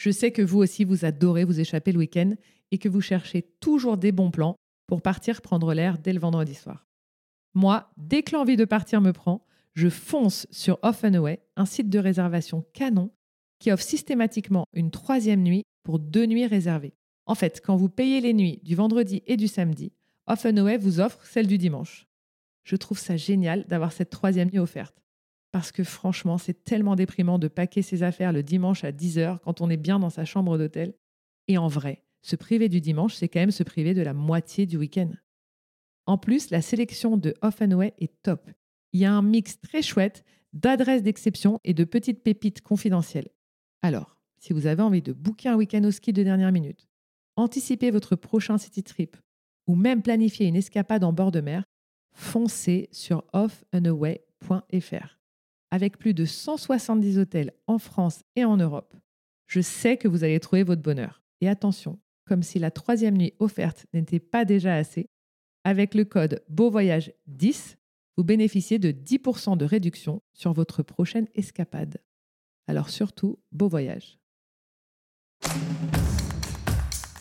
Je sais que vous aussi, vous adorez vous échapper le week-end et que vous cherchez toujours des bons plans pour partir prendre l'air dès le vendredi soir. Moi, dès que l'envie de partir me prend, je fonce sur Off Away, un site de réservation canon qui offre systématiquement une troisième nuit pour deux nuits réservées. En fait, quand vous payez les nuits du vendredi et du samedi, Off vous offre celle du dimanche. Je trouve ça génial d'avoir cette troisième nuit offerte. Parce que franchement, c'est tellement déprimant de paquer ses affaires le dimanche à 10h quand on est bien dans sa chambre d'hôtel. Et en vrai, se priver du dimanche, c'est quand même se priver de la moitié du week-end. En plus, la sélection de Off and Away est top. Il y a un mix très chouette d'adresses d'exception et de petites pépites confidentielles. Alors, si vous avez envie de booker un week-end au ski de dernière minute, anticiper votre prochain city trip ou même planifier une escapade en bord de mer, foncez sur offandaway.fr. Avec plus de 170 hôtels en France et en Europe, je sais que vous allez trouver votre bonheur. Et attention, comme si la troisième nuit offerte n'était pas déjà assez, avec le code Beauvoyage 10, vous bénéficiez de 10% de réduction sur votre prochaine escapade. Alors surtout, beau voyage.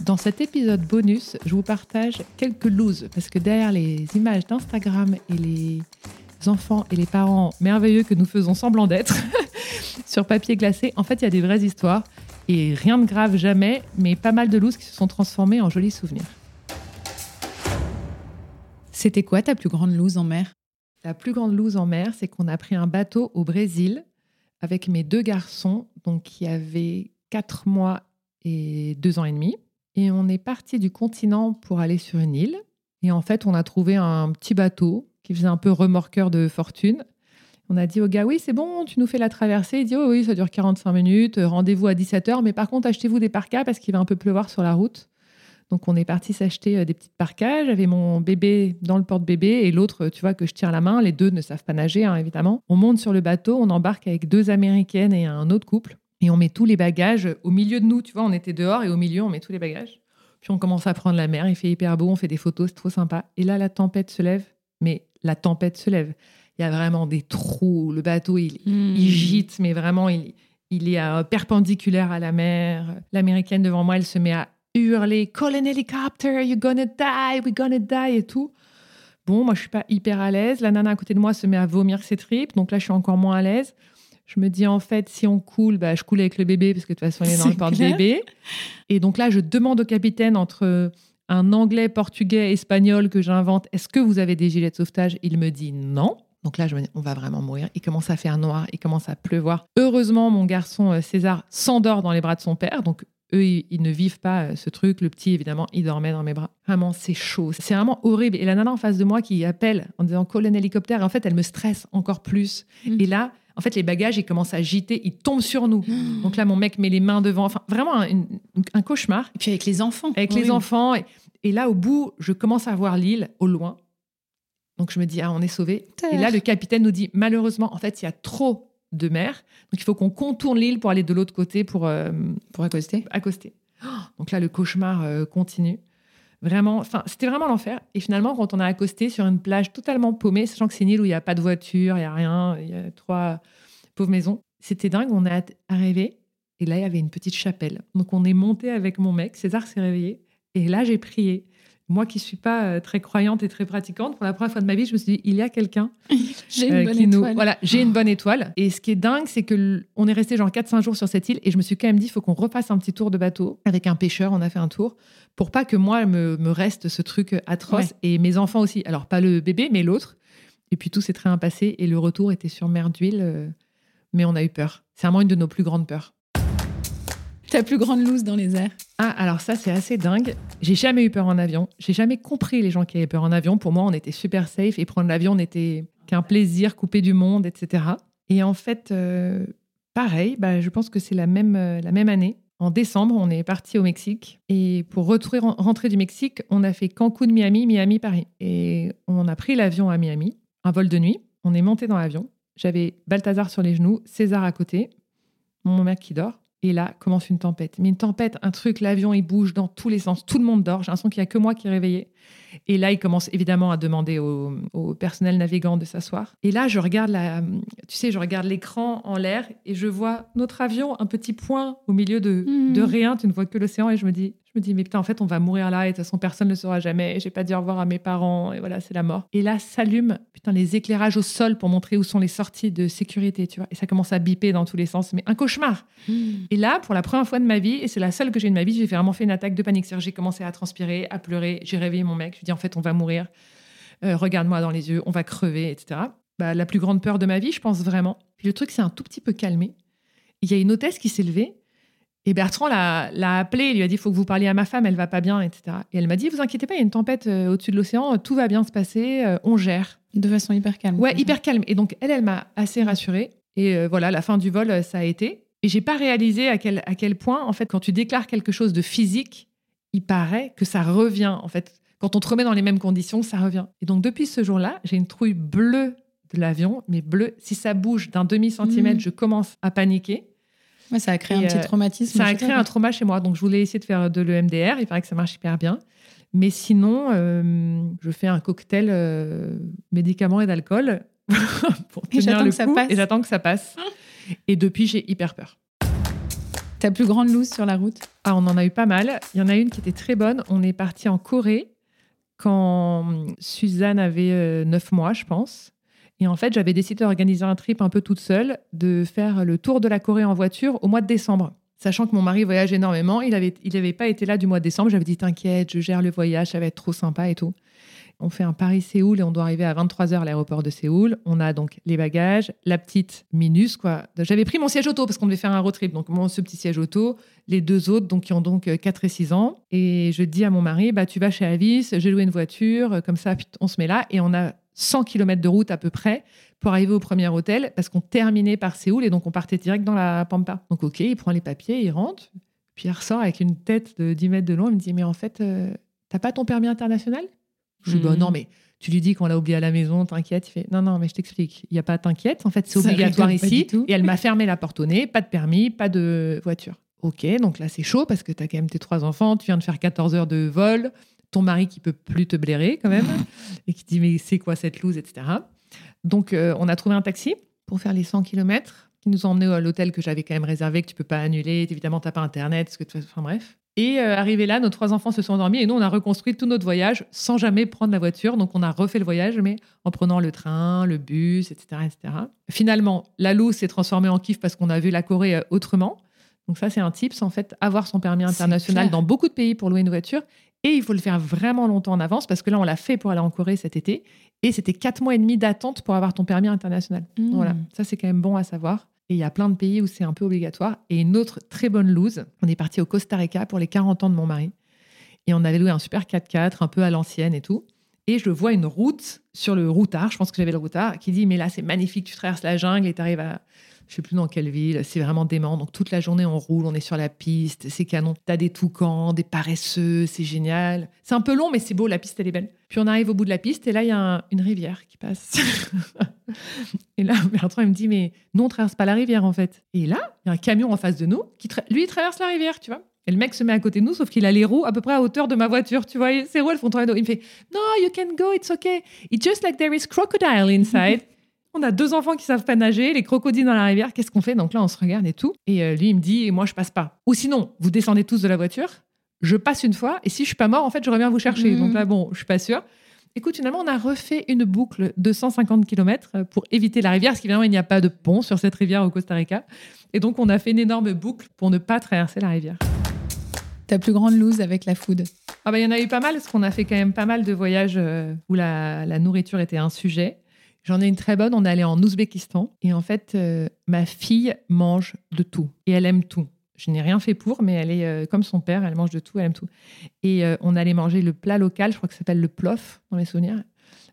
Dans cet épisode bonus, je vous partage quelques looses parce que derrière les images d'Instagram et les enfants et les parents merveilleux que nous faisons semblant d'être sur papier glacé, en fait, il y a des vraies histoires et rien de grave jamais, mais pas mal de looses qui se sont transformées en jolis souvenirs. C'était quoi ta plus grande loose en mer? La plus grande loose en mer, c'est qu'on a pris un bateau au Brésil avec mes deux garçons, donc qui avaient 4 mois et 2 ans et demi. Et on est parti du continent pour aller sur une île. Et en fait, on a trouvé un petit bateau qui faisait un peu remorqueur de fortune. On a dit au gars, oui, c'est bon, tu nous fais la traversée. Il dit, oh oui, ça dure 45 minutes, rendez-vous à 17h, mais par contre, achetez-vous des parkas parce qu'il va un peu pleuvoir sur la route. Donc, on est parti s'acheter euh, des petites parkas. J'avais mon bébé dans le porte-bébé et l'autre, tu vois, que je tiens la main. Les deux ne savent pas nager, hein, évidemment. On monte sur le bateau, on embarque avec deux Américaines et un autre couple. Et on met tous les bagages au milieu de nous, tu vois, on était dehors et au milieu, on met tous les bagages. Puis on commence à prendre la mer, il fait hyper beau, on fait des photos, c'est trop sympa. Et là, la tempête se lève, mais la tempête se lève. Il y a vraiment des trous, le bateau, il, Hmm. il gîte, mais vraiment, il, il est euh, perpendiculaire à la mer. L'américaine devant moi, elle se met à hurler Call an helicopter, you're gonna die, we're gonna die et tout. Bon, moi, je suis pas hyper à l'aise. La nana à côté de moi se met à vomir ses tripes, donc là, je suis encore moins à l'aise. Je me dis, en fait, si on coule, bah, je coule avec le bébé, parce que de toute façon, il est dans C'est le porte-bébé. Et donc là, je demande au capitaine entre un anglais, portugais, espagnol que j'invente, est-ce que vous avez des gilets de sauvetage Il me dit non. Donc là, je me dis, on va vraiment mourir. Il commence à faire noir, il commence à pleuvoir. Heureusement, mon garçon euh, César s'endort dans les bras de son père. Donc eux, ils, ne vivent pas euh, ce truc. Le petit, évidemment, il dormait dans mes bras. Vraiment, c'est chaud. C'est vraiment horrible. Et la nana en face de moi qui appelle en disant call an hélicoptère, en fait, elle me stresse encore plus. Mhm. Et là, en fait, les bagages, ils commencent à gîter, ils tombent sur nous. Donc là, mon mec met les mains devant. Enfin, vraiment un, une- un cauchemar Et puis avec les enfants. avec les Horrible. enfants. Et, et là, au bout, je commence à voir l'île au loin. Donc je me dis, ah, on est sauvé. Et là, le capitaine nous dit, malheureusement, en fait, il y a trop de mer. Donc il faut qu'on contourne l'île pour aller de l'autre côté pour, euh, Pour accoster accoster. Donc là, le cauchemar euh, continue. Vraiment, enfin, c'était vraiment l'enfer. Et finalement, quand on a accosté sur une plage totalement paumée, sachant que c'est une île où il n'y a pas de voiture, il n'y a rien, il y a trois pauvres maisons, c'était dingue. On est arrivé et là, il y avait une petite chapelle. Donc on est monté avec mon mec, César s'est réveillé. Et là, j'ai prié. Moi qui suis pas euh, très croyante et très pratiquante, pour la première fois de ma vie, je me suis dit, il y a quelqu'un J'ai une euh, bonne qui nous- étoile. Voilà, j'ai une bonne étoile. Et ce qui est dingue, c'est que l- on est resté genre 4-5 jours sur cette île et je me suis quand même dit, il faut qu'on refasse un petit tour de bateau avec un pêcheur. On a fait un tour pour pas que moi me, me reste ce truc atroce Ouais. et mes enfants aussi. Alors pas le bébé, mais l'autre. Et puis tout s'est très bien passé et le retour était sur mer d'huile, euh, mais on a eu peur. C'est vraiment une de nos plus grandes peurs. Ta plus grande loose dans les airs. Ah, alors ça, c'est assez dingue. J'ai jamais eu peur en avion. J'ai jamais compris les gens qui avaient peur en avion. Pour moi, on était super safe et prendre l'avion n'était qu'un plaisir, coupé du monde, etc. Et en fait, euh, pareil, bah, je pense que c'est la même, euh, la même année. En décembre, on est parti au Mexique. Et pour retourner, rentrer du Mexique, on a fait Cancun, Miami, Miami, Paris. Et on a pris l'avion à Miami, un vol de nuit. On est monté dans l'avion. J'avais Balthazar sur les genoux, César à côté, mon mec qui dort. Et là commence une tempête. Mais une tempête, un truc, l'avion il bouge dans tous les sens. Tout le monde dort. J'ai l'impression qu'il n'y a que moi qui est réveillé. Et là, il commence évidemment à demander au, au personnel navigant de s'asseoir. Et là, je regarde la, tu sais, je regarde l'écran en l'air et je vois notre avion, un petit point au milieu de, Mhm. de rien. Tu ne vois que l'océan et je me dis, je me dis, mais putain, en fait, on va mourir là et de toute façon, personne ne le saura jamais. J'ai pas dit au revoir à mes parents et voilà, c'est la mort. Et là, s'allument, putain, les éclairages au sol pour montrer où sont les sorties de sécurité, tu vois. Et ça commence à biper dans tous les sens. Mais un cauchemar. Et là, pour la première fois de ma vie, et c'est la seule que j'ai de ma vie, j'ai vraiment fait une attaque de panique. J'ai commencé à transpirer, à pleurer. J'ai réveillé mon mec. Je lui dit, en fait, on va mourir. Euh, Regarde-moi dans les yeux, on va crever, etc. Bah, la plus grande peur de ma vie, je pense vraiment. Puis le truc, c'est un tout petit peu calmé. Il y a une hôtesse qui s'est levée. Et Bertrand l'a, appelée, il lui a dit, il faut que vous parliez à ma femme, elle va pas bien, etc. Et elle m'a dit, vous inquiétez pas, il y a une tempête euh, au-dessus de l'océan, tout va bien se passer, euh, on gère. De façon hyper calme. Ouais, hyper calme. Et donc, elle, elle m'a assez rassurée. Et euh, voilà, la fin du vol, ça a été. Et j'ai pas réalisé à quel, à quel point, en fait, quand tu déclares quelque chose de physique, il paraît que ça revient. En fait, quand on te remet dans les mêmes conditions, ça revient. Et donc, depuis ce jour-là, j'ai une trouille bleue de l'avion, mais bleue. Si ça bouge d'un demi-centimètre, Mhm. je commence à paniquer. Ouais, ça a créé Et, un petit euh, traumatisme. Ça a créé un trauma chez moi. Donc, je voulais essayer de faire de l'EMDR. Il paraît que ça marche hyper bien. Mais sinon, euh, je fais un cocktail euh, médicaments et d'alcool pour Et tenir j'attends le que ça coup. passe. Et j'attends que ça passe. Et depuis, j'ai hyper peur. Ta plus grande loose sur la route? Ah, on en a eu pas mal. Il y en a une qui était très bonne. On est parti en Corée quand Suzanne avait 9 mois, je pense. Et en fait, j'avais décidé d'organiser un trip un peu toute seule, de faire le tour de la Corée en voiture au mois de décembre. Sachant que mon mari voyage énormément, il n'avait il pas été là du mois de décembre. J'avais dit T'inquiète, je gère le voyage, ça va être trop sympa et tout. On fait un Paris-Séoul et on doit arriver à 23h à l'aéroport de Séoul. On a donc les bagages, la petite minus. J'avais pris mon siège auto parce qu'on devait faire un road trip. Donc, moi, ce petit siège auto, les deux autres, donc qui ont donc 4 et 6 ans. Et je dis à mon mari, bah, tu vas chez Avis, j'ai loué une voiture, euh, comme ça, on se met là. Et on a 100 km de route à peu près pour arriver au premier hôtel parce qu'on terminait par Séoul et donc on partait direct dans la Pampa. Donc, OK, il prend les papiers, il rentre. Puis il ressort avec une tête de 10 mètres de long. Il me dit, mais en fait, euh, t'as pas ton permis international? Je dis, bah Mhm. non, mais tu lui dis qu'on l'a oublié à la maison, t'inquiète. Il fait, non, non, mais je t'explique. Il n'y a pas t'inquiète. En fait, c'est obligatoire ici. Et elle m'a fermé la porte au nez, pas de permis, pas de voiture. Ok, donc là, c'est chaud parce que tu as quand même tes trois enfants, tu viens de faire 14 heures de vol, ton mari qui peut plus te blairer quand même, et qui dit, mais c'est quoi cette loose, etc. Donc, euh, on a trouvé un taxi pour faire les 100 km qui nous a emmenés à l'hôtel que j'avais quand même réservé, que tu peux pas annuler. Évidemment, tu n'as pas Internet, parce que tu- enfin bref. Et euh, arrivé là, nos trois enfants se sont endormis et nous, on a reconstruit tout notre voyage sans jamais prendre la voiture. Donc, on a refait le voyage, mais en prenant le train, le bus, etc. etc. Finalement, la loose s'est transformée en kiff parce qu'on a vu la Corée euh, autrement. Donc, ça, c'est un tips, en fait, avoir son permis international dans beaucoup de pays pour louer une voiture. Et il faut le faire vraiment longtemps en avance parce que là, on l'a fait pour aller en Corée cet été. Et c'était quatre mois et demi d'attente pour avoir ton permis international. Mmh. Voilà, ça c'est quand même bon à savoir. Et il y a plein de pays où c'est un peu obligatoire. Et une autre très bonne loose, on est parti au Costa Rica pour les 40 ans de mon mari. Et on avait loué un super 4x4, un peu à l'ancienne et tout. Et je vois une route sur le routard, je pense que j'avais le routard, qui dit Mais là c'est magnifique, tu traverses la jungle et tu arrives à. Je sais plus dans quelle ville, c'est vraiment dément. Donc toute la journée on roule, on est sur la piste, c'est canon. T'as des toucans, des paresseux, c'est génial. C'est un peu long, mais c'est beau, la piste elle est belle. Puis on arrive au bout de la piste et là il y a un- une rivière qui passe. Et là, Bertrand, il me dit, mais nous, on traverse pas la rivière, en fait. Et là, il y a un camion en face de nous qui, lui, il traverse la rivière, tu vois. Et le mec se met à côté de nous, sauf qu'il a les roues à peu près à hauteur de ma voiture, tu vois. Ses roues, elles font tornado. Il me fait, no, you can go, it's okay. It's just like there is crocodile inside. on a deux enfants qui savent pas nager, les crocodiles dans la rivière, qu'est-ce qu'on fait? Donc là, on se regarde et tout. Et euh, lui, il me dit, et moi, je passe pas. Ou sinon, vous descendez tous de la voiture, je passe une fois, et si je suis pas mort, en fait, je reviens vous chercher. Donc là, bon, je suis pas sûre. Écoute, finalement, on a refait une boucle de 150 km pour éviter la rivière, parce qu'évidemment, il n'y a pas de pont sur cette rivière au Costa Rica. Et donc, on a fait une énorme boucle pour ne pas traverser la rivière. Ta plus grande loose avec la food Ah bah, il y en a eu pas mal, parce qu'on a fait quand même pas mal de voyages euh, où la, la nourriture était un sujet. J'en ai une très bonne, on est allé en Ouzbékistan. Et en fait, euh, ma fille mange de tout. Et elle aime tout. Je n'ai rien fait pour, mais elle est euh, comme son père, elle mange de tout, elle aime tout. Et euh, on allait manger le plat local, je crois que ça s'appelle le plof, dans mes souvenirs,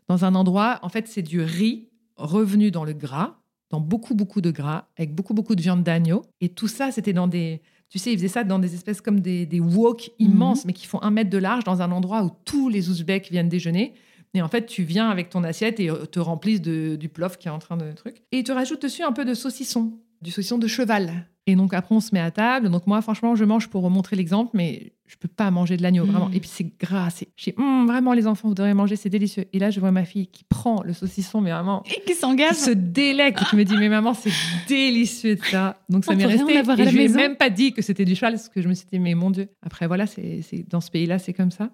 dans un endroit, en fait, c'est du riz revenu dans le gras, dans beaucoup, beaucoup de gras, avec beaucoup, beaucoup de viande d'agneau. Et tout ça, c'était dans des... Tu sais, ils faisaient ça dans des espèces comme des, des woks immenses, mais qui font un mètre de large, dans un endroit où tous les Ouzbeks viennent déjeuner. Et en fait, tu viens avec ton assiette et euh, te remplissent de, du plof qui est en train de truc. Et ils te rajoutent dessus un peu de saucisson. du saucisson de cheval. Et donc après, on se met à table. Donc moi, franchement, je mange pour montrer l'exemple, mais je peux pas manger de l'agneau, Mm. vraiment. Et puis c'est gras. Je dis, Hum, vraiment, les enfants, vous devriez manger, c'est délicieux. Et là, je vois ma fille qui prend le saucisson, mais vraiment, Et qui qui s'engage. se délecte. Et qui me dit, mais maman, c'est délicieux ça. Donc ça m'est resté. Et je lui ai même pas dit que c'était du cheval, parce que je me suis dit, mais mon Dieu. Après, voilà, c'est- dans ce pays-là, c'est comme ça.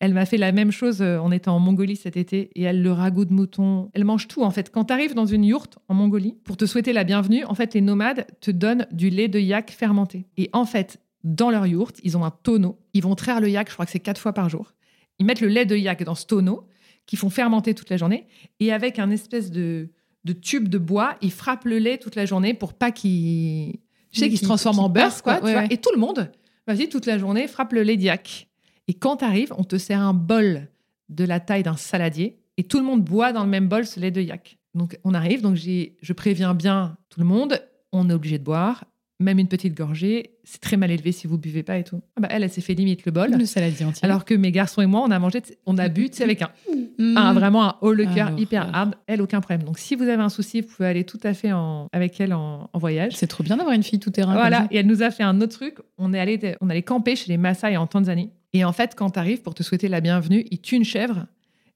Elle m'a fait la même chose. euh, On était en Mongolie cet été et elle, le ragoût de mouton, elle mange tout en fait. Quand tu arrives dans une yourte en Mongolie, pour te souhaiter la bienvenue, en fait, les nomades te donnent du lait de yak fermenté. Et en fait, dans leur yourte, ils ont un tonneau. Ils vont traire le yak, je crois que c'est quatre fois par jour. Ils mettent le lait de yak dans ce tonneau qu'ils font fermenter toute la journée. Et avec un espèce de, de tube de bois, ils frappent le lait toute la journée pour pas qu'il. Tu sais, Oui, se transforme en beurre, quoi. quoi. tu Ouais, vois. ouais. Et tout le monde, vas-y, toute la journée, frappe le lait de yak. Et quand tu arrives, on te sert un bol de la taille d'un saladier et tout le monde boit dans le même bol ce lait de yak. Donc on arrive, donc je préviens bien tout le monde, on est obligé de boire, même une petite gorgée. C'est très mal élevé si vous buvez pas et tout. Ah bah, elle, elle s'est fait limite le bol. Le saladier entier. Alors que mes garçons et moi, on a mangé, on a bu, sais, avec un, Mm. un- vraiment un haut le cœur hyper hard. Elle, aucun problème. Donc si vous avez un souci, vous pouvez aller tout à fait en- avec elle en, en voyage. C'est trop bien d'avoir une fille tout terrain. comme Voilà, ça. et elle nous a fait un autre truc. On est allé, on allait camper chez les Maasai en Tanzanie. Et en fait, quand tu arrives pour te souhaiter la bienvenue, ils tuent une chèvre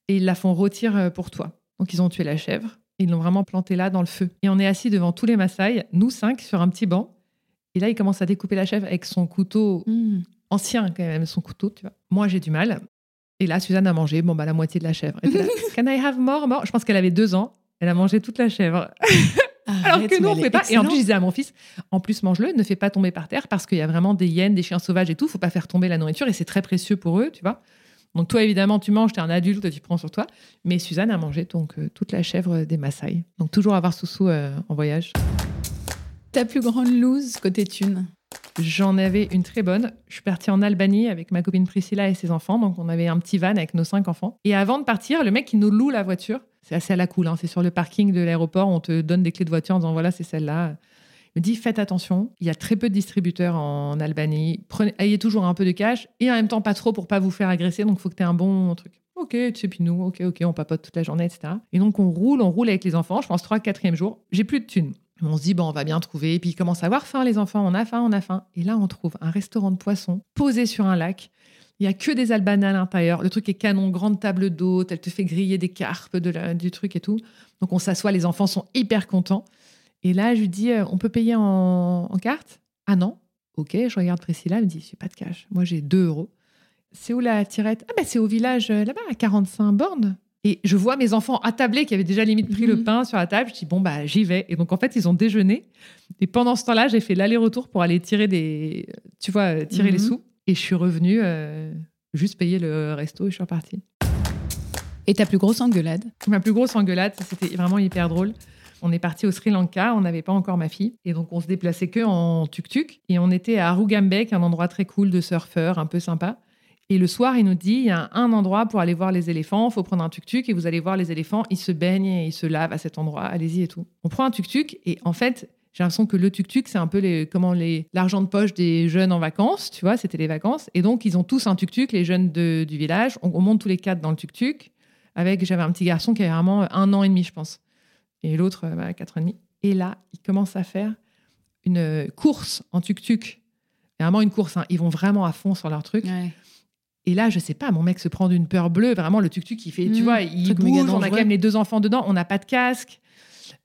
et ils la font rôtir euh, pour toi. Donc ils ont tué la chèvre, ils l'ont vraiment plantée là dans le feu. Et on est assis devant tous les Maasai, nous cinq, sur un petit banc. Et là, il commence à découper la chèvre avec son couteau Mm. ancien quand même, son couteau, tu vois. Moi, j'ai du mal. Et là, Suzanne a mangé, bon, bah, la moitié de la chèvre. Là, Can I have more, more? Je pense qu'elle avait deux ans. Elle a mangé toute la chèvre. Alors que nous, mais on pouvait est pas. Et en plus, je disais à mon fils, en plus, mange-le, ne fais pas tomber par terre parce qu'il y a vraiment des hyènes, des chiens sauvages et tout. Faut pas faire tomber la nourriture et c'est très précieux pour eux, tu vois. Donc, toi, évidemment, tu manges, tu es un adulte, tu prends sur toi. Mais Suzanne a mangé donc euh, toute la chèvre des Maasai. Donc, toujours avoir Soussou euh, en voyage. Ta plus grande loose côté thune. J'en avais une très bonne. Je suis partie en Albanie avec ma copine Priscilla et ses enfants. Donc, on avait un petit van avec nos cinq enfants. Et avant de partir, le mec qui nous loue la voiture, c'est assez à la cool. hein, c'est sur le parking de l'aéroport. On te donne des clés de voiture en disant voilà, c'est celle-là. Il me dit faites attention. Il y a très peu de distributeurs en Albanie. Ayez toujours un peu de cash et en même temps pas trop pour pas vous faire agresser. Donc, il faut que tu aies un bon truc. Ok, tu sais, puis nous, ok, ok, on papote toute la journée, etc. Et donc, on roule, on roule avec les enfants. Je pense 3 4 jour. J'ai plus de thunes. On se dit, on va bien trouver. Et puis, ils commencent à avoir faim, les enfants. On a faim, on a faim. Et là, on trouve un restaurant de poissons posé sur un lac. Il y a que des albanais à l'intérieur. Le truc est canon, grande table d'hôte. Elle te fait griller des carpes du truc et tout. Donc, on s'assoit. Les enfants sont hyper contents. Et là, je lui dis, euh, on peut payer en, carte? Ah non Ok, je regarde Priscilla. Elle me dit, j'ai pas de cash. Moi, j'ai 2 euros. C'est où la tirette? Ah, ben, c'est au village euh, là-bas, à 45 bornes. Et je vois mes enfants attablés qui avaient déjà limite pris le Mhm. pain sur la table. Je dis, bon, bah, j'y vais. Et donc, en fait, ils ont déjeuné. Et pendant ce temps-là, j'ai fait l'aller-retour pour aller tirer des. Tu vois, euh, tirer les Mhm. sous. Et je suis revenue euh, juste payer le resto et je suis repartie. Et ta plus grosse engueulade? Ma plus grosse engueulade, c'était vraiment hyper drôle. On est parti au Sri Lanka, on n'avait pas encore ma fille. Et donc, on se déplaçait que en tuk-tuk. Et on était à Arugambek, un endroit très cool de surfeurs, un peu sympa. Et le soir, il nous dit il y a un endroit pour aller voir les éléphants, il faut prendre un tuk-tuk et vous allez voir les éléphants, ils se baignent et ils se lavent à cet endroit, allez-y et tout. On prend un tuk-tuk et en fait, j'ai l'impression que le tuk-tuk, c'est un peu les, comment les, l'argent de poche des jeunes en vacances, tu vois, c'était les vacances. Et donc, ils ont tous un tuk-tuk, les jeunes du village. On, on monte tous les quatre dans le tuk-tuk. Avec, j'avais un petit garçon qui avait vraiment un an et demi, je pense. Et l'autre, bah, quatre ans et demi. Et là, ils commencent à faire une course en tuk-tuk. Vraiment une course, hein. ils vont vraiment à fond sur leur truc. Et là, je sais pas, mon mec se prend d'une peur bleue. Vraiment, le tuk-tuk, il fait, tu Mmh, vois, il bouge. On a quand même les deux enfants dedans. On n'a pas de casque.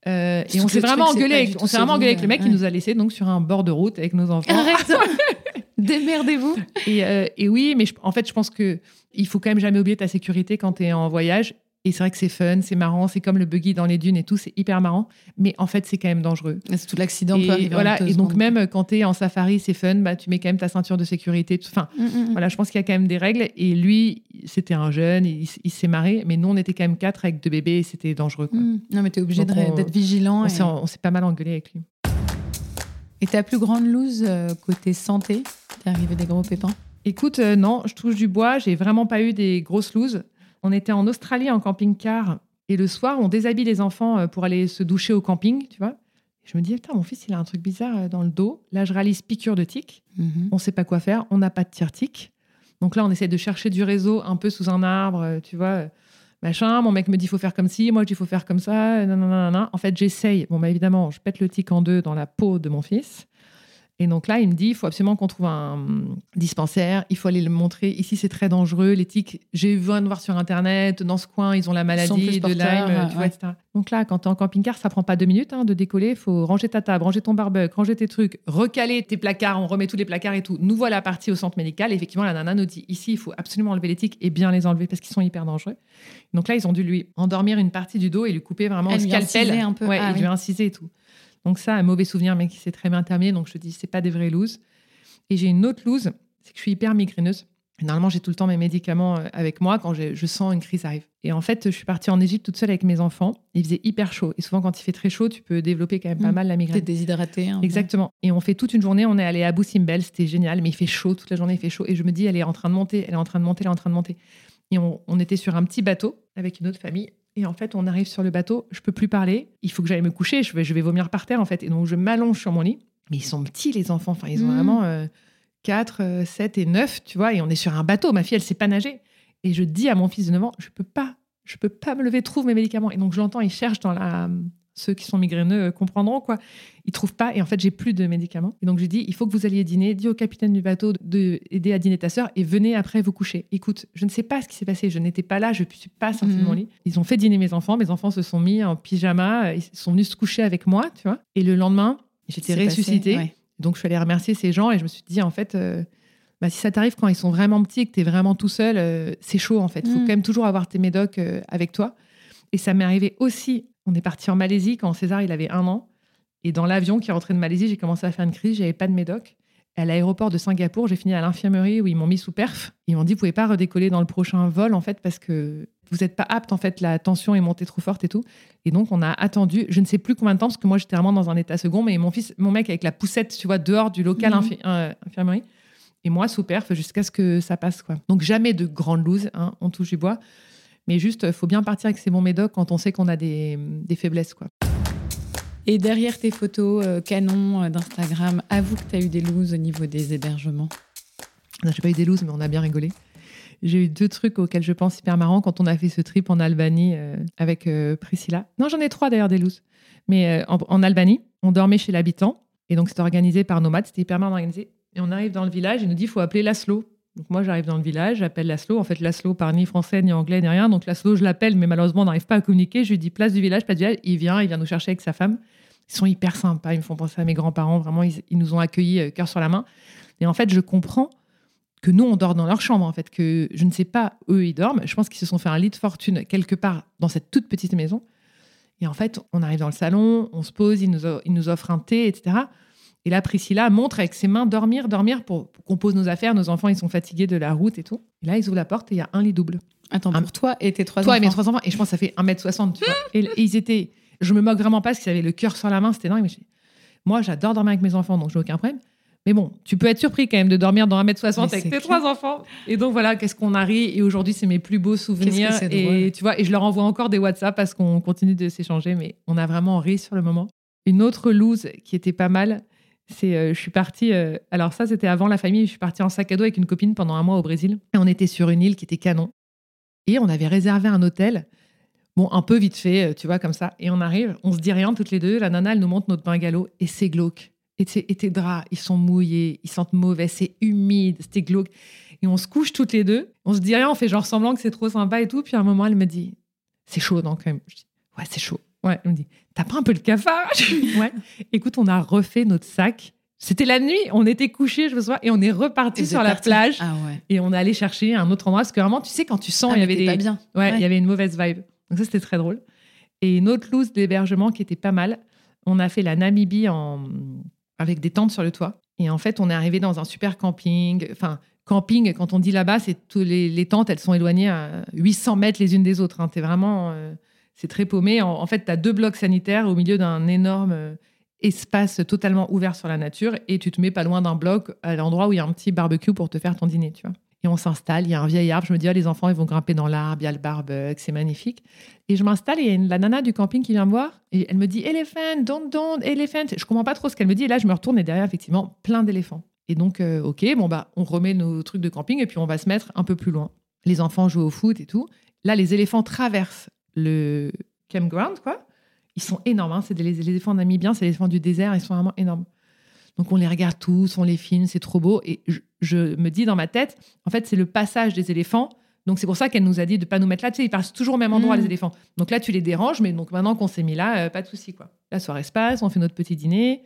Euh, et on s'est vraiment engueulé. Avec, on s'est vraiment engueulé avec le mec qui nous a laissé donc sur un bord de route avec nos enfants. Démerdez-vous Et, euh, et oui, mais je- en fait, je pense que il faut quand même jamais oublier ta sécurité quand tu es en voyage. Et c'est vrai que c'est fun, c'est marrant, c'est comme le buggy dans les dunes et tout, c'est hyper marrant. Mais en fait, c'est quand même dangereux. C'est tout l'accident peut arriver voilà, et donc secondes. même quand tu es en safari, c'est fun, bah, tu mets quand même ta ceinture de sécurité. tout- Enfin, Mm, mm, mm. voilà, je pense qu'il y a quand même des règles. Et lui, c'était un jeune, il, s'est marré. Mais nous, on était quand même quatre avec deux bébés et c'était dangereux. quoi. Mm. Non, mais obligé Donc, de- on- d'être vigilant. On Et... s'est pas mal engueulé avec lui. et ta plus grande loose euh, côté santé T'es arrivé des gros pépins? Écoute, euh, non, je touche du bois, j'ai vraiment pas eu des grosses looses. On était en Australie en camping-car et le soir, on déshabille les enfants euh, pour aller se doucher au camping, tu vois. Je me dis, putain, mon fils, il a un truc bizarre euh, dans le dos. Là, je réalise piqûre de tic. Mhm. On sait pas quoi faire, on n'a pas de tire-tic. Donc là, on essaie de chercher du réseau un peu sous un arbre, euh, tu vois. machin. Mon mec me dit il faut faire comme ci, moi je dis il faut faire comme ça. nanana. En fait, j'essaye. Bon, bah, évidemment, je pète le tic en deux dans la peau de mon fils. Et donc là, il me dit, il faut absolument qu'on trouve un dispensaire, il faut aller le montrer. Ici, c'est très dangereux. Les tiques, j'ai vu de voir sur Internet, dans ce coin, ils ont la maladie de Lyme, tu vois, ouais. etc. Donc là, quand tu es en camping-car, ça prend pas deux minutes hein, de décoller. Il faut ranger ta table, ranger ton barbecue, ranger tes trucs, recaler tes placards, on remet tous les placards et tout. Nous voilà partis au centre médical. Et effectivement, la nana nous dit, ici, il faut absolument enlever les tiques et bien les enlever parce qu'ils sont hyper dangereux. Donc là, ils ont dû lui endormir une partie du dos et lui couper vraiment Elle lui scalpel. un peu. Ouais, Ah il lui oui. incisé et tout. Donc ça, un mauvais souvenir, mais qui s'est très bien terminé. Donc je te dis, c'est pas des vraies looses. Et j'ai une autre loose, c'est que je suis hyper migraineuse. Normalement, j'ai tout le temps mes médicaments euh, avec moi quand je sens une crise arrive. Et en fait, je suis partie en Égypte toute seule avec mes enfants. Il faisait hyper chaud. Et souvent, quand il fait très chaud, tu peux développer quand même pas Mm. mal la T'es migraine. déshydraté. un peu. Exactement. Et on fait toute une journée. On est allé à Abu Simbel, c'était génial, mais il fait chaud toute la journée, il fait chaud. Et je me dis, elle est en train de monter, elle est en train de monter, elle est en train de monter. Et on, on était sur un petit bateau avec une autre famille. Et en fait, on arrive sur le bateau, je peux plus parler. Il faut que j'aille me coucher. Je vais, je vais vomir par terre en fait. Et donc je m'allonge sur mon lit. Mais ils sont petits les enfants. Enfin, ils ont Mhm. vraiment euh, 4, 7 et 9, tu vois. Et on est sur un bateau. Ma fille, elle sait pas nager. Et je dis à mon fils de 9 ans, je peux pas, je peux pas me lever, trouve mes médicaments. Et donc je l'entends, il cherche dans la. Ceux qui sont migraineux euh, comprendront quoi. Ils trouvent pas. Et en fait, j'ai plus de médicaments. Et donc j'ai dit, il faut que vous alliez dîner. Dis au capitaine du bateau de aider à dîner ta sœur et venez après vous coucher. Écoute, je ne sais pas ce qui s'est passé. Je n'étais pas là. Je ne suis pas sortie de Mhm. mon lit. Ils ont fait dîner mes enfants. Mes enfants se sont mis en pyjama. Ils sont venus se coucher avec moi, tu vois. Et le lendemain, j'étais passé, ressuscitée. ouais. Donc, je suis allée remercier ces gens et je me suis dit, en fait, euh, bah, si ça t'arrive quand ils sont vraiment petits et que tu es vraiment tout seul, euh, c'est chaud, en fait. Il faut Mm. quand même toujours avoir tes médocs euh, avec toi. Et ça m'est arrivé aussi. On est parti en Malaisie quand César, il avait un an. Et dans l'avion qui rentrait de Malaisie, j'ai commencé à faire une crise. J'avais pas de médoc. À l'aéroport de Singapour, j'ai fini à l'infirmerie où ils m'ont mis sous perf. Ils m'ont dit, vous pouvez pas redécoller dans le prochain vol, en fait, parce que vous n'êtes pas apte, en fait, la tension est montée trop forte et tout. Et donc, on a attendu, je ne sais plus combien de temps, parce que moi, j'étais vraiment dans un état second, mais mon fils, mon mec avec la poussette, tu vois, dehors du local Mhm. infi- euh, infirmerie. Et moi, sous perf, jusqu'à ce que ça passe, quoi. Donc, jamais de grande loose, hein, on touche du bois. Mais juste, il faut bien partir avec ses bons médocs quand on sait qu'on a des, des faiblesses, quoi. Et derrière tes photos euh, canon euh, d'Instagram, avoue que tu as eu des looses au niveau des hébergements. Non, J'ai pas eu des looses, mais on a bien rigolé. J'ai eu deux trucs auxquels je pense hyper marrants quand on a fait ce trip en Albanie euh, avec euh, Priscilla. Non, j'en ai trois d'ailleurs des looses. Mais euh, en, en Albanie, on dormait chez l'habitant. Et donc, c'était organisé par Nomade. C'était hyper bien organisé. Et on arrive dans le village, il nous dit il faut appeler Laszlo. Donc, moi, j'arrive dans le village, j'appelle Laszlo. En fait, Laszlo parle ni français, ni anglais, ni rien. Donc, Laszlo, je l'appelle, mais malheureusement, on n'arrive pas à communiquer. Je lui dis place du village, pas du village. Il vient, il vient nous chercher avec sa femme. Ils sont hyper sympas. Ils me font penser à mes grands-parents. Vraiment, ils, nous ont accueillis euh, cœur sur la main. Et en fait, je comprends que nous, on dort dans leur chambre, en fait, que je ne sais pas, eux, ils dorment. Je pense qu'ils se sont fait un lit de fortune quelque part dans cette toute petite maison. Et en fait, on arrive dans le salon, on se pose, ils nous offrent un thé, etc. Et là, Priscilla montre avec ses mains dormir, dormir pour, pour qu'on pose nos affaires. Nos enfants, ils sont fatigués de la route et tout. Et là, ils ouvrent la porte et il y a un lit double. Attends, Un- pour toi et tes trois Toi et mes enfants. trois enfants. Et je pense que ça fait 1m60, tu vois. Et, et ils étaient. Je me moque vraiment pas parce qu'ils avaient le cœur sur la main, c'était dingue. Mais je- moi, j'adore dormir avec mes enfants, donc j'ai aucun problème. Mais bon, tu peux être surpris quand même de dormir dans 1m60 Mais avec tes clair. trois enfants. Et donc voilà, qu'est-ce qu'on a ri. Et aujourd'hui, c'est mes plus beaux souvenirs. et tu vois, et je leur envoie encore des WhatsApp parce qu'on continue de s'échanger, mais on a vraiment ri sur le moment. Une autre loose qui était pas mal, c'est euh, je suis partie. euh, alors ça, c'était avant la famille. Je suis partie en sac à dos avec une copine pendant un mois au Brésil. Et on était sur une île qui était canon. Et on avait réservé un hôtel. Bon, un peu vite fait, euh, tu vois, comme ça. Et on arrive, on se dit rien toutes les deux. La nana, elle nous montre notre bungalow et c'est glauque. Et, tes- et draps, ils sont mouillés, ils sentent mauvais, c'est humide, c'était glauque. Et on se couche toutes les deux. On se dit rien, on fait genre semblant que c'est trop sympa et tout. Puis à un moment, elle me dit C'est chaud, non, quand même Je dis Ouais, c'est chaud. Ouais, me dit T'as pas un peu le cafard? Ouais. Écoute, on a refait notre sac. C'était la nuit, on était couchés, je me souviens, et on est reparti sur la plage. Ah ouais. Et on est allé chercher un autre endroit. Parce que vraiment, tu sais, quand tu sens, Ah, il y avait des. pas bien. Ouais, Ouais. il y avait une mauvaise vibe. Donc ça, c'était très drôle. Et une autre loose d'hébergement qui était pas mal. On a fait la Namibie en... avec des tentes sur le toit. Et en fait, on est arrivé dans un super camping. Enfin, camping, quand on dit là-bas, c'est tous les, les tentes, elles sont éloignées à 800 mètres les unes des autres. hein. T'es vraiment... euh, c'est très paumé. En, fait, tu as deux blocs sanitaires au milieu d'un énorme euh, espace totalement ouvert sur la nature. Et tu te mets pas loin d'un bloc à l'endroit où il y a un petit barbecue pour te faire ton dîner, tu vois. Et on s'installe, il y a un vieil arbre. Je me dis, ah, les enfants, ils vont grimper dans l'arbre, il y a le barbecue, c'est magnifique. Et je m'installe et il y a une- la nana du camping qui vient me voir. Et elle me dit, elephant, don't, don't, elephant. Je comprends pas trop ce qu'elle me dit. Et là, je me retourne et derrière, effectivement, plein d'éléphants. Et donc, euh, ok, bon, bah, on remet nos trucs de camping et puis on va se mettre un peu plus loin. les enfants jouent au foot et tout. Là, les éléphants traversent le campground, quoi. Ils sont énormes. hein. C'est des les éléphants namibiens, c'est les éléphants du désert. Ils sont vraiment énormes. Donc on les regarde tous, on les filme, c'est trop beau. Et je, je me dis dans ma tête, en fait, c'est le passage des éléphants. Donc c'est pour ça qu'elle nous a dit de pas nous mettre là. Tu sais, ils passent toujours au même endroit Mm. les éléphants. Donc là, tu les déranges, mais donc maintenant qu'on s'est mis là, euh, pas de souci quoi. La soirée se passe, on fait notre petit dîner.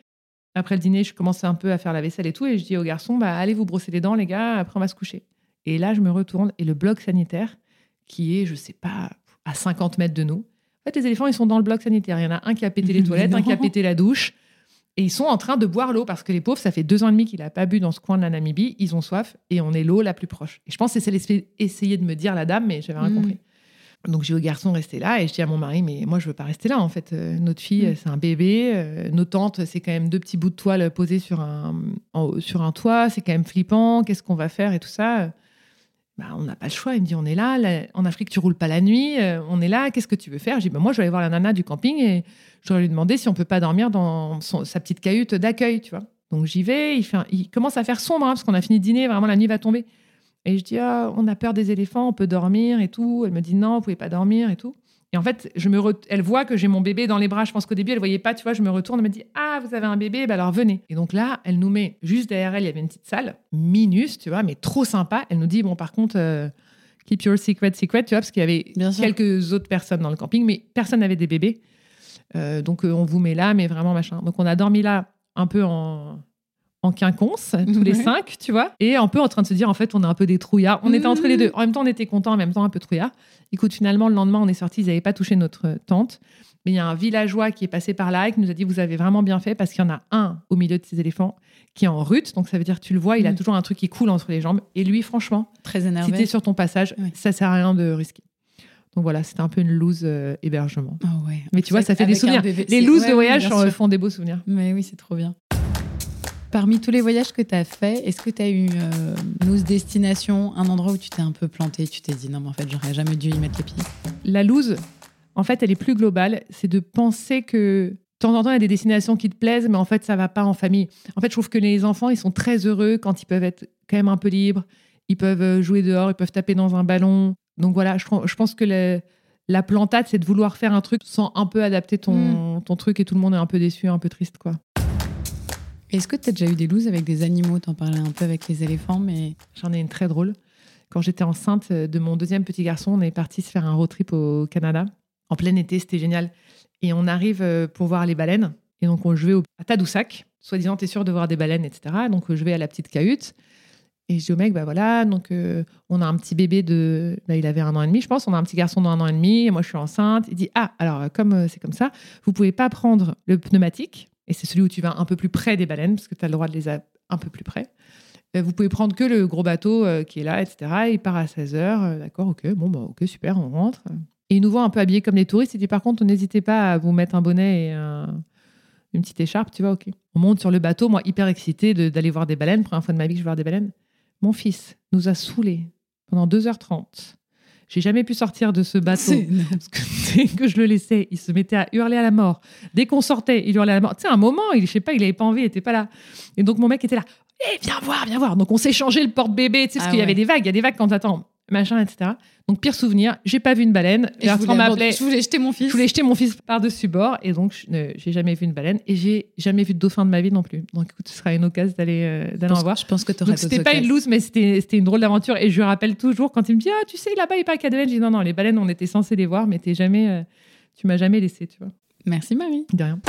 Après le dîner, je commence un peu à faire la vaisselle et tout, et je dis aux garçons, bah allez vous brosser les dents les gars, après on va se coucher. Et là, je me retourne et le bloc sanitaire, qui est, je sais pas, à 50 mètres de nous. En fait, les éléphants, ils sont dans le bloc sanitaire. Il y en a un qui a pété les toilettes, un qui a pété la douche. Et ils sont en train de boire l'eau parce que les pauvres, ça fait deux ans et demi qu'il n'a pas bu dans ce coin de la Namibie. Ils ont soif et on est l'eau la plus proche. Et je pense que c'est l'essai- essayer de me dire la dame, mais j'avais rien Mm. compris. Donc j'ai au garçon rester là et je dis à mon mari, mais moi je veux pas rester là en fait. Euh, notre fille, Mm. c'est un bébé. euh, nos tantes, c'est quand même deux petits bouts de toile posés sur un, en- sur un toit. C'est quand même flippant. Qu'est-ce qu'on va faire et tout ça? Bah, on n'a pas le choix. Il me dit, on est là, en Afrique, tu roules pas la nuit, euh, on est là, qu'est-ce que tu veux faire? Je dis, bah, moi, je vais aller voir la nana du camping et je vais lui demander si on peut pas dormir dans sa petite cahute d'accueil, tu vois. Donc j'y vais, il commence à faire sombre, hein, parce qu'on a fini de dîner, vraiment la nuit va tomber. Et je dis, ah, on a peur des éléphants, on peut dormir et tout. Elle me dit, non, vous pouvez pas dormir et tout. Et en fait, je me re- elle voit que j'ai mon bébé dans les bras. Je pense qu'au début, elle voyait pas, tu vois. Je me retourne, elle me dit, ah, vous avez un bébé, bah alors venez. Et donc là, elle nous met juste derrière elle, il y avait une petite salle, minus, tu vois, mais trop sympa. Elle nous dit, bon, par contre, euh, keep your secret secret, tu vois, parce qu'il y avait Bien sûr. quelques autres personnes dans le camping, mais personne n'avait des bébés. Euh, donc euh, on vous met là, mais vraiment machin. Donc on a dormi là un peu en en quinconce, tous les cinq, tu vois, et un peu en train de se dire, en fait, on est un peu des trouillards. On était entre les deux. En même temps, on était contents, en même temps, un peu trouillards. Écoute, finalement, le lendemain, on est sortis, ils n'avaient pas touché notre tente. Mais il y a un villageois qui est passé par là et qui nous a dit, vous avez vraiment bien fait parce qu'il y en a un au milieu de ces éléphants qui est en rut. Donc ça veut dire, tu le vois, il a Mm. toujours un truc qui coule entre les jambes. Et lui, franchement, Très si énervé. t'es sur ton passage, Ouais. ça sert à rien de risquer. Donc voilà, c'était un peu une loose euh, hébergement. Ah ouais. Mais tu vois, ça fait des souvenirs. bébé, Les looses ouais, de voyage font des beaux souvenirs. Mais oui, c'est trop bien. Parmi tous les voyages que tu as fait, est-ce que tu as eu euh, une destination, un endroit où tu t'es un peu planté, tu t'es dit non, mais en fait, j'aurais jamais dû y mettre les pieds? La loose, en fait, elle est plus globale. C'est de penser que de temps en temps, il y a des destinations qui te plaisent, mais en fait, ça va pas en famille. En fait, je trouve que les enfants, ils sont très heureux quand ils peuvent être quand même un peu libres. Ils peuvent euh, jouer dehors, ils peuvent taper dans un ballon. Donc voilà, je, pense que le- la plantade, c'est de vouloir faire un truc sans un peu adapter ton, ton truc et tout le monde est un peu déçu, un peu triste, quoi. Est-ce que tu as déjà eu des looses avec des animaux? T'en parlais un peu avec les éléphants, mais J'en ai une très drôle. Quand j'étais enceinte euh, de mon deuxième petit garçon, on est parti se faire un road trip au Canada. En plein été, c'était génial. Et on arrive euh, pour voir les baleines. Et donc, on, je vais au, à Tadoussac. Soi-disant, t'es sûr de voir des baleines, etc. Donc, je vais à la petite cahute. Et je dis au mec, bah voilà, donc euh, on a un petit bébé de. bah, il avait un an et demi, je pense. On a un petit garçon d'un an et demi. Et moi, je suis enceinte. Il dit, ah, alors, comme c'est comme ça, vous pouvez pas prendre le pneumatique. Et c'est celui où tu vas un peu plus près des baleines, parce que tu as le droit de les a- un peu plus près. Euh, vous pouvez prendre que le gros bateau euh, qui est là, etc. Il part à 16h. D'accord, ok, bon, bah, ok, super, on rentre. Et il nous voit un peu habillés comme les touristes. Il dit par contre, n'hésitez pas à vous mettre un bonnet et un- une petite écharpe, tu vois, ok. On monte sur le bateau, moi, hyper excitée de- d'aller voir des baleines. Première fois de ma vie que je vais voir des baleines. Mon fils nous a saoulés pendant 2h30. J'ai jamais pu sortir de ce bateau. Parce que que je le laissais, il se mettait à hurler à la mort. Dès qu'on sortait, il hurlait à la mort. Tu sais, un moment, il, je sais pas, il avait pas envie, il était pas là. Et donc, mon mec était là. Eh, viens voir, viens voir. Donc, on s'est changé le porte-bébé, tu sais, parce Ah qu'il y avait des vagues. Il y a des vagues quand t'attends, machin, etc. Donc, pire souvenir, j'ai pas vu une baleine. Et Bertrand voulais, m'appelait. je voulais jeter mon fils. Je voulais jeter mon fils par-dessus bord et donc je j'ai jamais vu une baleine et j'ai jamais vu de dauphin de ma vie non plus. Donc écoute, ce sera une occasion d'aller euh, en voir. je pense que tu aurais Donc c'était pas une loose, mais c'était une drôle d'aventure. Et je rappelle toujours quand il me dit ah tu sais là-bas il n'y a pas qu'à des baleines. Je dis non non les baleines on était censé les voir, mais t'es jamais, euh, tu m'as jamais laissé, tu vois. Merci Marie. De rien.